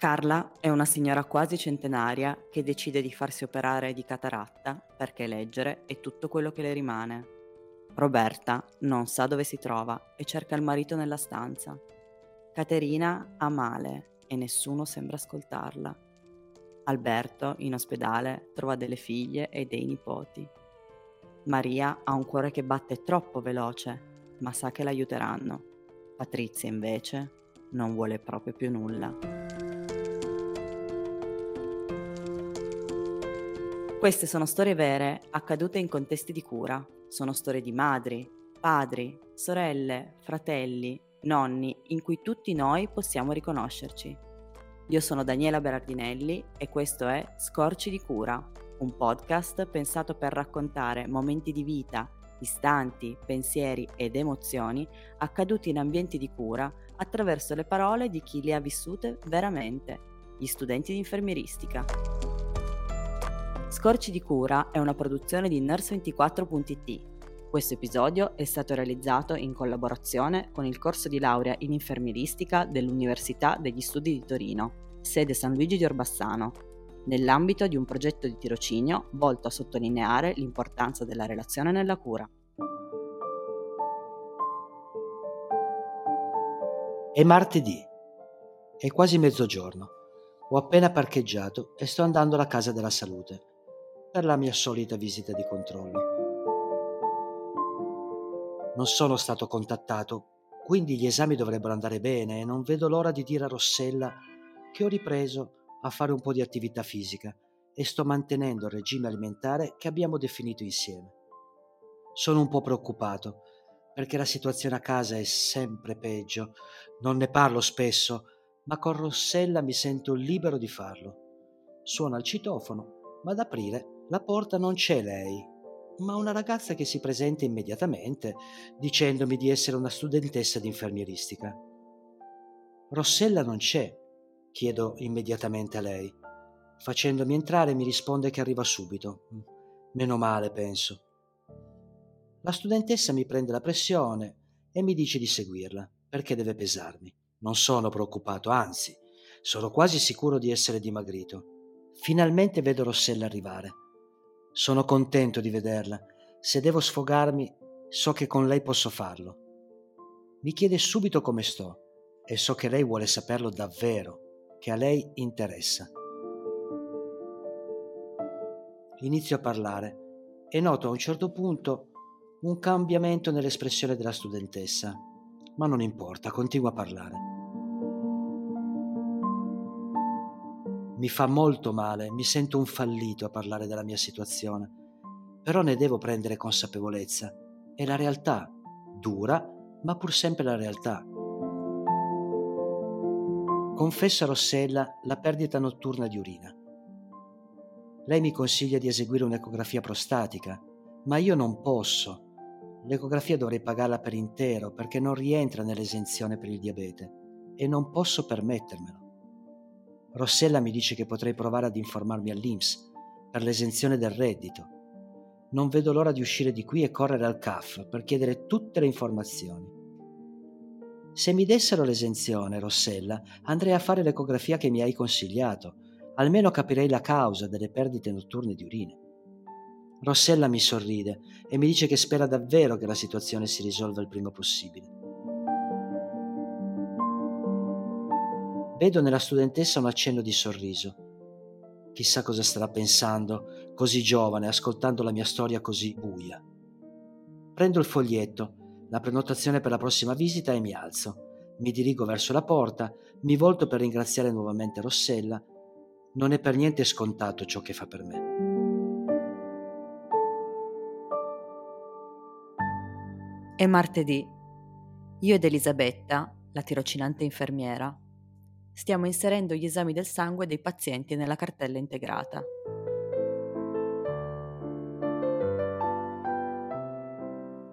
Carla è una signora quasi centenaria che decide di farsi operare di cataratta perché leggere è tutto quello che le rimane. Roberta non sa dove si trova e cerca il marito nella stanza. Caterina ha male e nessuno sembra ascoltarla. Alberto, in ospedale, trova delle figlie e dei nipoti. Maria ha un cuore che batte troppo veloce, ma sa che l'aiuteranno. Patrizia, invece, non vuole proprio più nulla. Queste sono storie vere, accadute in contesti di cura. Sono storie di madri, padri, sorelle, fratelli, nonni, in cui tutti noi possiamo riconoscerci. Io sono Daniela Berardinelli e questo è Scorci di cura, un podcast pensato per raccontare momenti di vita, istanti, pensieri ed emozioni accaduti in ambienti di cura attraverso le parole di chi li ha vissute veramente, gli studenti di infermieristica. Scorci di cura è una produzione di Nurse24.it. Questo episodio è stato realizzato in collaborazione con il corso di laurea in infermieristica dell'Università degli Studi di Torino, sede San Luigi di Orbassano, nell'ambito di un progetto di tirocinio volto a sottolineare l'importanza della relazione nella cura. È martedì. È quasi mezzogiorno. Ho appena parcheggiato e sto andando alla casa della salute per la mia solita visita di controllo. Non sono stato contattato, quindi gli esami dovrebbero andare bene e non vedo l'ora di dire a Rossella che ho ripreso a fare un po' di attività fisica e sto mantenendo il regime alimentare che abbiamo definito insieme. Sono un po' preoccupato perché la situazione a casa è sempre peggio. Non ne parlo spesso, ma con Rossella mi sento libero di farlo. Suona il citofono, ma ad aprire la porta non c'è lei, ma una ragazza che si presenta immediatamente dicendomi di essere una studentessa di infermieristica. Rossella non c'è, chiedo immediatamente a lei. Facendomi entrare mi risponde che arriva subito. Meno male, penso. La studentessa mi prende la pressione e mi dice di seguirla, perché deve pesarmi. Non sono preoccupato, anzi, sono quasi sicuro di essere dimagrito. Finalmente vedo Rossella arrivare. Sono contento di vederla. Se devo sfogarmi, so che con lei posso farlo. Mi chiede subito come sto e so che lei vuole saperlo davvero, che a lei interessa. Inizio a parlare e noto a un certo punto un cambiamento nell'espressione della studentessa, ma non importa, continuo a parlare. Mi fa molto male, mi sento un fallito a parlare della mia situazione, però ne devo prendere consapevolezza. È la realtà, dura, ma pur sempre la realtà. Confesso a Rossella la perdita notturna di urina. Lei mi consiglia di eseguire un'ecografia prostatica, ma io non posso. L'ecografia dovrei pagarla per intero perché non rientra nell'esenzione per il diabete e non posso permettermelo. Rossella mi dice che potrei provare ad informarmi all'INPS per l'esenzione del reddito. Non vedo l'ora di uscire di qui e correre al CAF per chiedere tutte le informazioni. Se mi dessero l'esenzione, Rossella, andrei a fare l'ecografia che mi hai consigliato. Almeno capirei la causa delle perdite notturne di urine. Rossella mi sorride e mi dice che spera davvero che la situazione si risolva il prima possibile. Vedo nella studentessa un accenno di sorriso. Chissà cosa starà pensando, così giovane, ascoltando la mia storia così buia. Prendo il foglietto, la prenotazione per la prossima visita e mi alzo. Mi dirigo verso la porta, mi volto per ringraziare nuovamente Rossella. Non è per niente scontato ciò che fa per me. È martedì. Io ed Elisabetta, la tirocinante infermiera, stiamo inserendo gli esami del sangue dei pazienti nella cartella integrata.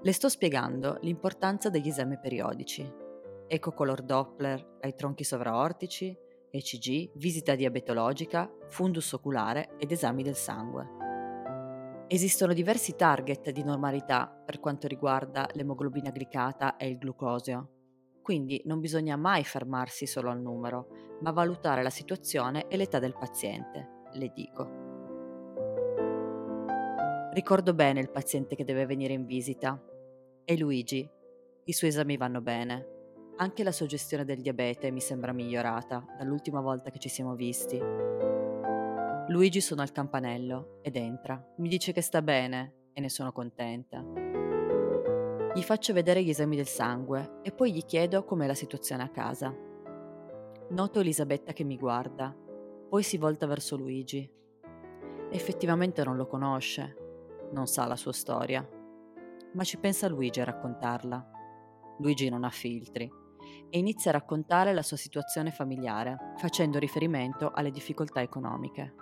Le sto spiegando l'importanza degli esami periodici. Ecocolor Doppler ai tronchi sovraortici, ECG, visita diabetologica, fundus oculare ed esami del sangue. Esistono diversi target di normalità per quanto riguarda l'emoglobina glicata e il glucosio, Quindi non bisogna mai fermarsi solo al numero, ma valutare la situazione e l'età del paziente, le dico. Ricordo bene il paziente che deve venire in visita. È Luigi. I suoi esami vanno bene. Anche la sua gestione del diabete mi sembra migliorata dall'ultima volta che ci siamo visti. Luigi suona il campanello ed entra. Mi dice che sta bene e ne sono contenta. Gli faccio vedere gli esami del sangue e poi gli chiedo com'è la situazione a casa. Noto Elisabetta che mi guarda, poi si volta verso Luigi. Effettivamente non lo conosce, non sa la sua storia, ma ci pensa Luigi a raccontarla. Luigi non ha filtri e inizia a raccontare la sua situazione familiare, facendo riferimento alle difficoltà economiche.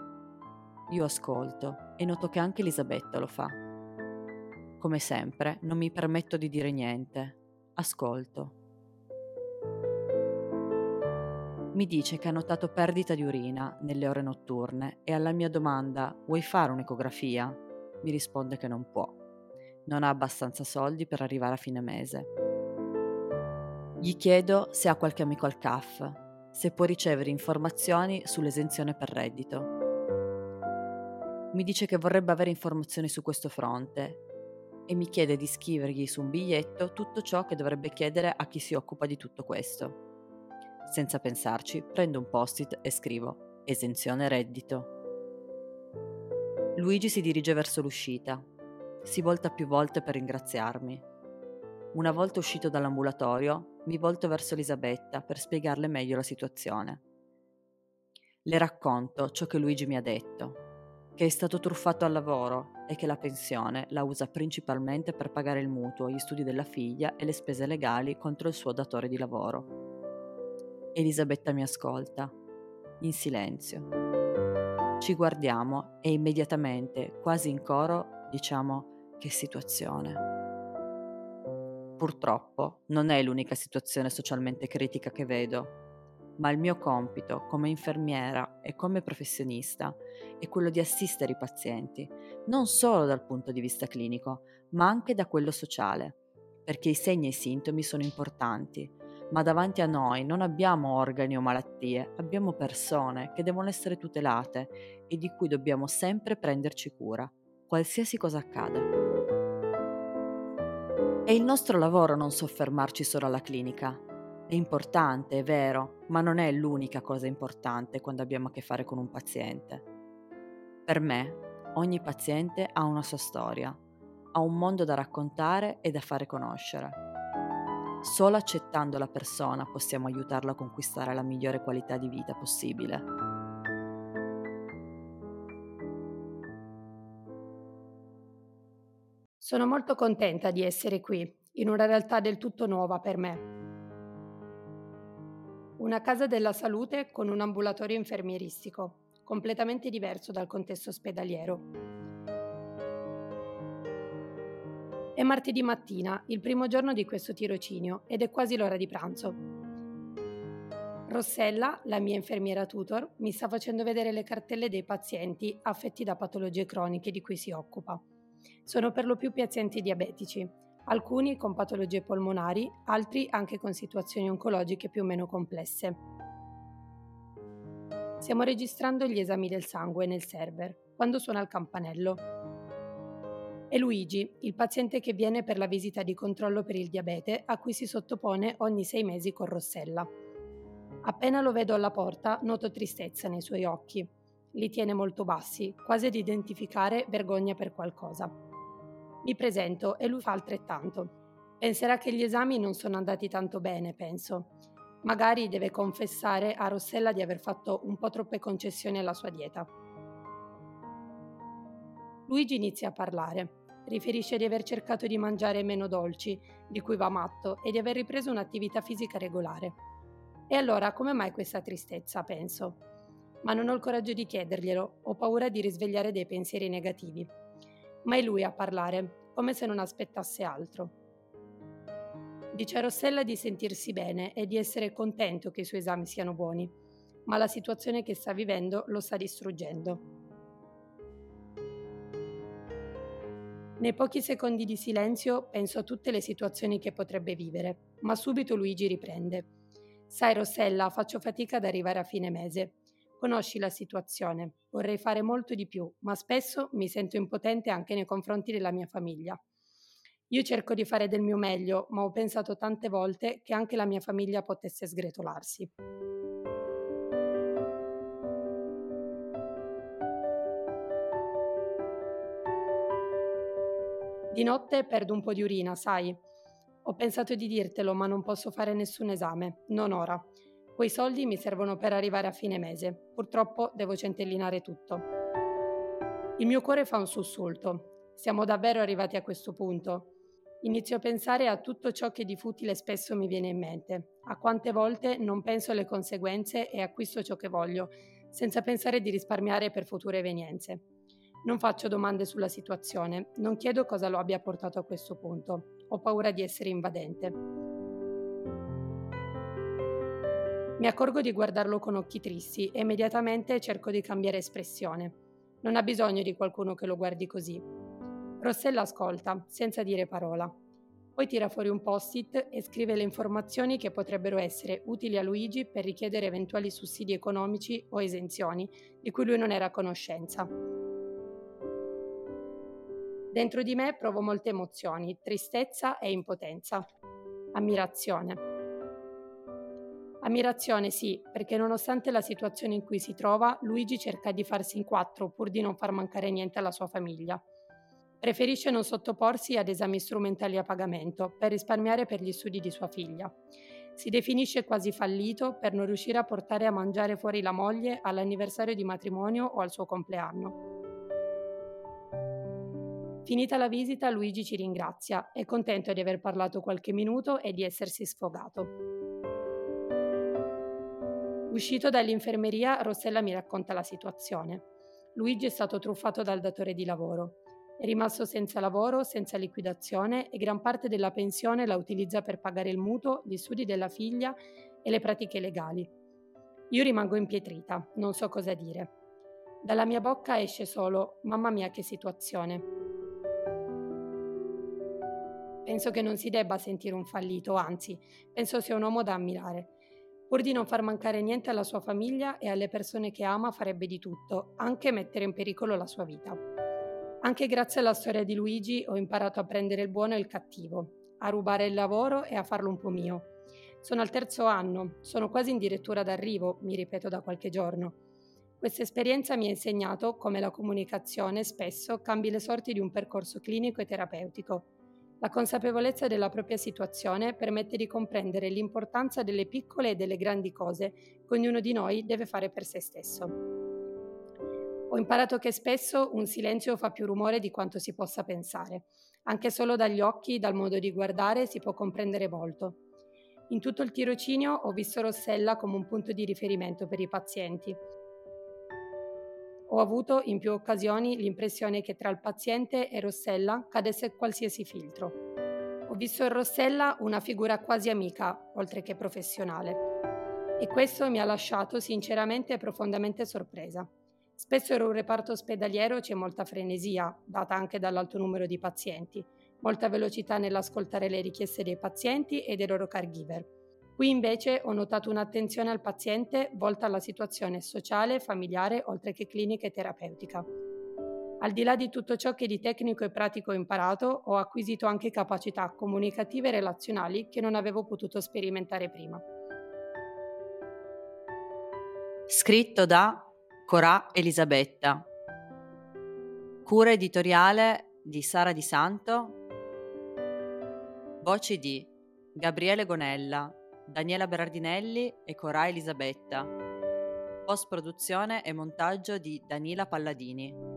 Io ascolto e noto che anche Elisabetta lo fa. Come sempre, non mi permetto di dire niente. Ascolto. Mi dice che ha notato perdita di urina nelle ore notturne e alla mia domanda vuoi fare un'ecografia? Mi risponde che non può. Non ha abbastanza soldi per arrivare a fine mese. Gli chiedo se ha qualche amico al CAF, se può ricevere informazioni sull'esenzione per reddito. Mi dice che vorrebbe avere informazioni su questo fronte e mi chiede di scrivergli su un biglietto tutto ciò che dovrebbe chiedere a chi si occupa di tutto questo. Senza pensarci, prendo un post-it e scrivo esenzione reddito. Luigi si dirige verso l'uscita. Si volta più volte per ringraziarmi. Una volta uscito dall'ambulatorio, mi volto verso Elisabetta per spiegarle meglio la situazione. Le racconto ciò che Luigi mi ha detto che è stato truffato al lavoro e che la pensione la usa principalmente per pagare il mutuo, gli studi della figlia e le spese legali contro il suo datore di lavoro. Elisabetta mi ascolta, in silenzio. Ci guardiamo e immediatamente, quasi in coro, diciamo che situazione. Purtroppo non è l'unica situazione socialmente critica che vedo ma il mio compito come infermiera e come professionista è quello di assistere i pazienti, non solo dal punto di vista clinico, ma anche da quello sociale, perché i segni e i sintomi sono importanti, ma davanti a noi non abbiamo organi o malattie, abbiamo persone che devono essere tutelate e di cui dobbiamo sempre prenderci cura, qualsiasi cosa accada. È il nostro lavoro non soffermarci solo alla clinica, è importante, è vero, ma non è l'unica cosa importante quando abbiamo a che fare con un paziente. Per me, ogni paziente ha una sua storia, ha un mondo da raccontare e da fare conoscere. Solo accettando la persona possiamo aiutarla a conquistare la migliore qualità di vita possibile. Sono molto contenta di essere qui, in una realtà del tutto nuova per me una casa della salute con un ambulatorio infermieristico, completamente diverso dal contesto ospedaliero. È martedì mattina, il primo giorno di questo tirocinio, ed è quasi l'ora di pranzo. Rossella, la mia infermiera tutor, mi sta facendo vedere le cartelle dei pazienti affetti da patologie croniche di cui si occupa. Sono per lo più pazienti diabetici, alcuni con patologie polmonari, altri anche con situazioni oncologiche più o meno complesse. Stiamo registrando gli esami del sangue nel server, quando suona il campanello. È Luigi, il paziente che viene per la visita di controllo per il diabete a cui si sottopone ogni sei mesi con Rossella. Appena lo vedo alla porta noto tristezza nei suoi occhi. Li tiene molto bassi, quasi ad identificare vergogna per qualcosa. Mi presento e lui fa altrettanto. Penserà che gli esami non sono andati tanto bene, penso. Magari deve confessare a Rossella di aver fatto un po' troppe concessioni alla sua dieta. Luigi inizia a parlare. Riferisce di aver cercato di mangiare meno dolci, di cui va matto, e di aver ripreso un'attività fisica regolare. E allora come mai questa tristezza, penso? Ma non ho il coraggio di chiederglielo, ho paura di risvegliare dei pensieri negativi ma è lui a parlare, come se non aspettasse altro. Dice a Rossella di sentirsi bene e di essere contento che i suoi esami siano buoni, ma la situazione che sta vivendo lo sta distruggendo. Nei pochi secondi di silenzio penso a tutte le situazioni che potrebbe vivere, ma subito Luigi riprende. Sai Rossella, faccio fatica ad arrivare a fine mese. Conosci la situazione, vorrei fare molto di più, ma spesso mi sento impotente anche nei confronti della mia famiglia. Io cerco di fare del mio meglio, ma ho pensato tante volte che anche la mia famiglia potesse sgretolarsi. Di notte perdo un po' di urina, sai. Ho pensato di dirtelo, ma non posso fare nessun esame, non ora. Quei soldi mi servono per arrivare a fine mese. Purtroppo devo centellinare tutto. Il mio cuore fa un sussulto. Siamo davvero arrivati a questo punto. Inizio a pensare a tutto ciò che di futile spesso mi viene in mente, a quante volte non penso alle conseguenze e acquisto ciò che voglio, senza pensare di risparmiare per future evenienze. Non faccio domande sulla situazione, non chiedo cosa lo abbia portato a questo punto. Ho paura di essere invadente. Mi accorgo di guardarlo con occhi tristi e immediatamente cerco di cambiare espressione. Non ha bisogno di qualcuno che lo guardi così. Rossella ascolta, senza dire parola. Poi tira fuori un post-it e scrive le informazioni che potrebbero essere utili a Luigi per richiedere eventuali sussidi economici o esenzioni di cui lui non era a conoscenza. Dentro di me provo molte emozioni, tristezza e impotenza. Ammirazione. Ammirazione sì, perché nonostante la situazione in cui si trova, Luigi cerca di farsi in quattro pur di non far mancare niente alla sua famiglia. Preferisce non sottoporsi ad esami strumentali a pagamento per risparmiare per gli studi di sua figlia. Si definisce quasi fallito per non riuscire a portare a mangiare fuori la moglie all'anniversario di matrimonio o al suo compleanno. Finita la visita, Luigi ci ringrazia, è contento di aver parlato qualche minuto e di essersi sfogato. Uscito dall'infermeria, Rossella mi racconta la situazione. Luigi è stato truffato dal datore di lavoro. È rimasto senza lavoro, senza liquidazione e gran parte della pensione la utilizza per pagare il mutuo, gli studi della figlia e le pratiche legali. Io rimango impietrita, non so cosa dire. Dalla mia bocca esce solo: Mamma mia, che situazione. Penso che non si debba sentire un fallito, anzi, penso sia un uomo da ammirare. Pur di non far mancare niente alla sua famiglia e alle persone che ama, farebbe di tutto, anche mettere in pericolo la sua vita. Anche grazie alla storia di Luigi ho imparato a prendere il buono e il cattivo, a rubare il lavoro e a farlo un po' mio. Sono al terzo anno, sono quasi in direttura d'arrivo, mi ripeto da qualche giorno. Questa esperienza mi ha insegnato come la comunicazione spesso cambi le sorti di un percorso clinico e terapeutico la consapevolezza della propria situazione permette di comprendere l'importanza delle piccole e delle grandi cose che ognuno di noi deve fare per se stesso. Ho imparato che spesso un silenzio fa più rumore di quanto si possa pensare. Anche solo dagli occhi, dal modo di guardare, si può comprendere molto. In tutto il tirocinio ho visto Rossella come un punto di riferimento per i pazienti ho avuto in più occasioni l'impressione che tra il paziente e Rossella cadesse qualsiasi filtro. Ho visto in Rossella una figura quasi amica, oltre che professionale. E questo mi ha lasciato sinceramente e profondamente sorpresa. Spesso in un reparto ospedaliero c'è molta frenesia, data anche dall'alto numero di pazienti, molta velocità nell'ascoltare le richieste dei pazienti e dei loro caregiver Qui invece ho notato un'attenzione al paziente volta alla situazione sociale, familiare, oltre che clinica e terapeutica. Al di là di tutto ciò che di tecnico e pratico ho imparato, ho acquisito anche capacità comunicative e relazionali che non avevo potuto sperimentare prima. Scritto da Corà Elisabetta. Cura editoriale di Sara Di Santo. Voci di Gabriele Gonella, Daniela Berardinelli e Cora Elisabetta. Post produzione e montaggio di Danila Palladini.